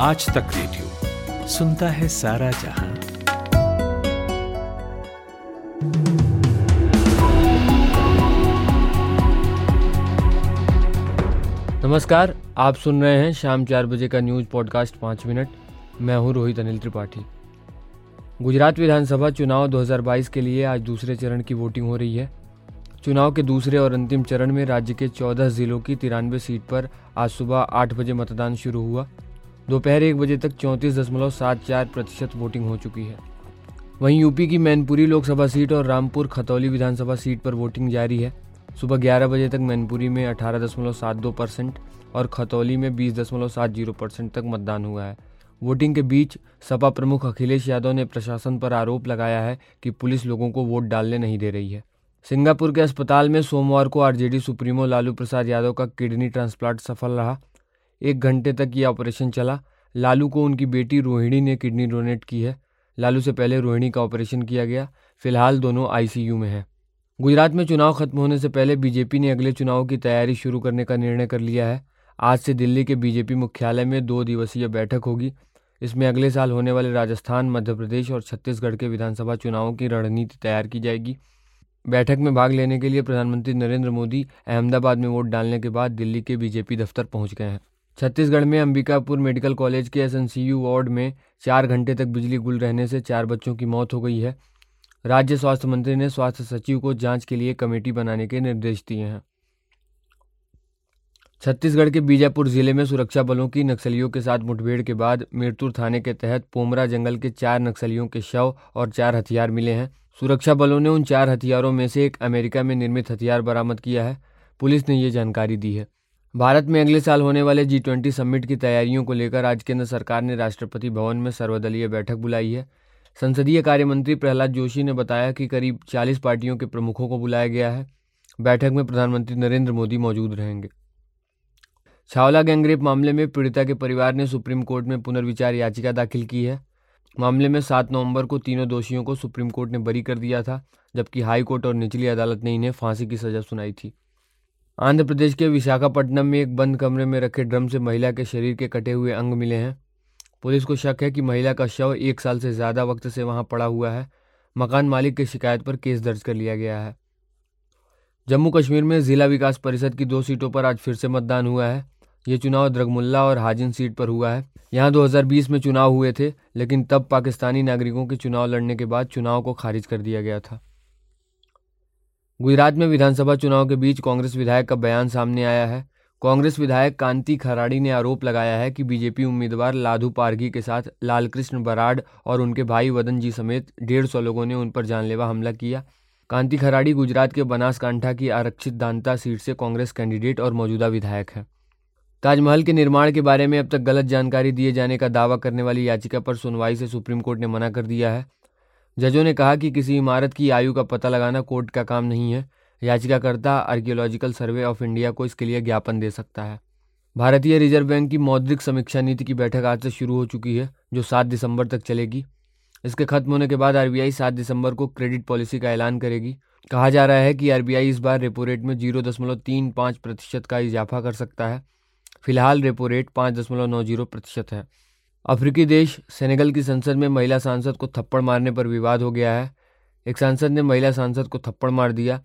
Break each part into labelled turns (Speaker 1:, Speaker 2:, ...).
Speaker 1: आज तक रेडियो सुनता है सारा जहाँ।
Speaker 2: नमस्कार, आप सुन रहे हैं शाम चार बजे का न्यूज़ पॉडकास्ट पाँच मिनट। मैं हूँ रोहित अनिल त्रिपाठी। गुजरात विधानसभा चुनाव 2022 के लिए आज दूसरे चरण की वोटिंग हो रही है। चुनाव के दूसरे और अंतिम चरण में राज्य के 14 जिलों की तिरानवे सीट पर आज सुबह आठ बजे मतदान शुरू हुआ। दोपहर एक बजे तक चौंतीस दशमलव सात चार प्रतिशत वोटिंग हो चुकी है। वहीं यूपी की मैनपुरी लोकसभा सीट और रामपुर खतौली विधानसभा सीट पर वोटिंग जारी है। सुबह ग्यारह बजे तक मैनपुरी में अठारह दशमलव सात दो परसेंट और खतौली में बीस दशमलव सात ज़ीरो परसेंट तक मतदान हुआ है। वोटिंग के बीच सपा प्रमुख अखिलेश यादव ने प्रशासन पर आरोप लगाया है कि पुलिस लोगों को वोट डालने नहीं दे रही है। सिंगापुर के अस्पताल में सोमवार को आरजेडी सुप्रीमो लालू प्रसाद यादव का किडनी ट्रांसप्लांट सफल रहा। एक घंटे तक ये ऑपरेशन चला। लालू को उनकी बेटी रोहिणी ने किडनी डोनेट की है। लालू से पहले रोहिणी का ऑपरेशन किया गया। फ़िलहाल दोनों आईसीयू में हैं। गुजरात में चुनाव खत्म होने से पहले बीजेपी ने अगले चुनाव की तैयारी शुरू करने का निर्णय कर लिया है। आज से दिल्ली के बीजेपी मुख्यालय में दो दिवसीय बैठक होगी। इसमें अगले साल होने वाले राजस्थान, मध्य प्रदेश और छत्तीसगढ़ के विधानसभा चुनावों की रणनीति तैयार की जाएगी। बैठक में भाग लेने के लिए प्रधानमंत्री नरेंद्र मोदी अहमदाबाद में वोट डालने के बाद दिल्ली के बीजेपी दफ्तर पहुँच गए हैं। छत्तीसगढ़ में अंबिकापुर मेडिकल कॉलेज के एसएनसीयू वार्ड में चार घंटे तक बिजली गुल रहने से चार बच्चों की मौत हो गई है। राज्य स्वास्थ्य मंत्री ने स्वास्थ्य सचिव को जाँच के लिए कमेटी बनाने के निर्देश दिए हैं। छत्तीसगढ़ के बीजापुर ज़िले में सुरक्षा बलों की नक्सलियों के साथ मुठभेड़ के बाद मीरतुर थाने के तहत पोमरा जंगल के चार नक्सलियों के शव और चार हथियार मिले हैं। सुरक्षा बलों ने उन चार हथियारों में से एक अमेरिका में निर्मित हथियार बरामद किया है। पुलिस ने ये जानकारी दी है। भारत में अगले साल होने वाले जी ट्वेंटी समिट की तैयारियों को लेकर आज केंद्र सरकार ने राष्ट्रपति भवन में सर्वदलीय बैठक बुलाई है। संसदीय कार्य मंत्री प्रहलाद जोशी ने बताया कि करीब 40 पार्टियों के प्रमुखों को बुलाया गया है। बैठक में प्रधानमंत्री नरेंद्र मोदी मौजूद रहेंगे। छावला गैंगरेप मामले में पीड़िता के परिवार ने सुप्रीम कोर्ट में पुनर्विचार याचिका दाखिल की है। मामले में सात नवंबर को तीनों दोषियों को सुप्रीम कोर्ट ने बरी कर दिया था, जबकि हाई कोर्ट और निचली अदालत ने इन्हें फांसी की सजा सुनाई थी। आंध्र प्रदेश के विशाखापट्टनम में एक बंद कमरे में रखे ड्रम से महिला के शरीर के कटे हुए अंग मिले हैं। पुलिस को शक है कि महिला का शव एक साल से ज़्यादा वक्त से वहाँ पड़ा हुआ है। मकान मालिक की शिकायत पर केस दर्ज कर लिया गया है। जम्मू कश्मीर में जिला विकास परिषद की दो सीटों पर आज फिर से मतदान हुआ है। ये चुनाव द्रगमुल्ला और हाजिन सीट पर हुआ है। यहाँ 2020 में चुनाव हुए थे, लेकिन तब पाकिस्तानी नागरिकों के चुनाव लड़ने के बाद चुनाव को खारिज कर दिया गया था। गुजरात में विधानसभा चुनाव के बीच कांग्रेस विधायक का बयान सामने आया है। कांग्रेस विधायक कांति खराड़ी ने आरोप लगाया है कि बीजेपी उम्मीदवार लाधू पारगी के साथ लालकृष्ण बराड़ और उनके भाई वदन जी समेत डेढ़ सौ लोगों ने उन पर जानलेवा हमला किया। कांति खराड़ी गुजरात के बनासकांठा की आरक्षित दांता सीट से कांग्रेस कैंडिडेट और मौजूदा विधायक है। ताजमहल के निर्माण के बारे में अब तक गलत जानकारी दिए जाने का दावा करने वाली याचिका पर सुनवाई से सुप्रीम कोर्ट ने मना कर दिया है। जजों ने कहा कि किसी इमारत की आयु का पता लगाना कोर्ट का काम नहीं है। याचिकाकर्ता आर्कियोलॉजिकल सर्वे ऑफ़ इंडिया को इसके लिए ज्ञापन दे सकता है। भारतीय रिज़र्व बैंक की मौद्रिक समीक्षा नीति की बैठक आज से शुरू हो चुकी है, जो सात दिसंबर तक चलेगी। इसके खत्म होने के बाद आरबीआई सात दिसंबर को क्रेडिट पॉलिसी का ऐलान करेगी। कहा जा रहा है कि आरबीआई इस बार रेपो रेट में ज़ीरो दशमलव तीन पाँच प्रतिशत का इजाफा कर सकता है। फ़िलहाल रेपो रेट पाँच दशमलव नौ ज़ीरो प्रतिशत है। अफ्रीकी देश सेनेगल की संसद में महिला सांसद को थप्पड़ मारने पर विवाद हो गया है। एक सांसद ने महिला सांसद को थप्पड़ मार दिया।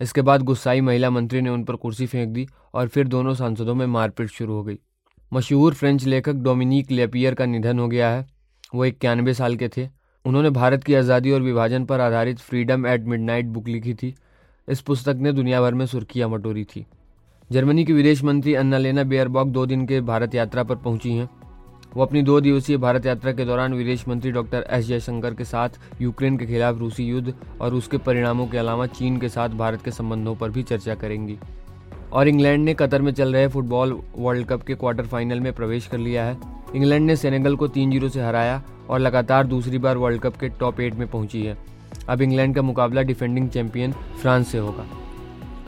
Speaker 2: इसके बाद गुस्साई महिला मंत्री ने उन पर कुर्सी फेंक दी और फिर दोनों सांसदों में मारपीट शुरू हो गई। मशहूर फ्रेंच लेखक डोमिनिक लेपियर का निधन हो गया है। वो इक्यानवे साल के थे। उन्होंने भारत की आज़ादी और विभाजन पर आधारित फ्रीडम एट मिडनाइट बुक लिखी थी। इस पुस्तक ने दुनिया भर में सुर्खियाँ मटोरी थी। जर्मनी की विदेश मंत्री अन्नालेना बेयरबॉक दो दिन के भारत यात्रा पर पहुँची हैं। वो अपनी दो दिवसीय भारत यात्रा के दौरान विदेश मंत्री डॉक्टर एस जयशंकर के साथ यूक्रेन के खिलाफ रूसी युद्ध और उसके परिणामों के अलावा चीन के साथ भारत के संबंधों पर भी चर्चा करेंगी। और इंग्लैंड ने कतर में चल रहे फुटबॉल वर्ल्ड कप के क्वार्टर फाइनल में प्रवेश कर लिया है। इंग्लैंड ने सेनेगल को तीन ज़ीरो से हराया और लगातार दूसरी बार वर्ल्ड कप के टॉप एट में पहुँची है। अब इंग्लैंड का मुकाबला डिफेंडिंग चैंपियन फ्रांस से होगा।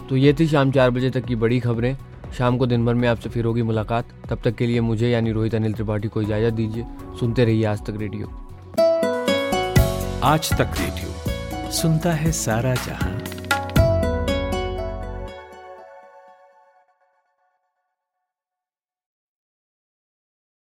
Speaker 2: तो ये थी शाम चार बजे तक की बड़ी खबरें। शाम को दिन भर में आपसे फिर होगी मुलाकात। तब तक के लिए मुझे यानी रोहित, अनिल त्रिपाठी को इजाज़त दीजिए। सुनते रहिए आज तक रेडियो।
Speaker 1: आज तक रेडियो। सुनता है सारा जहाँ।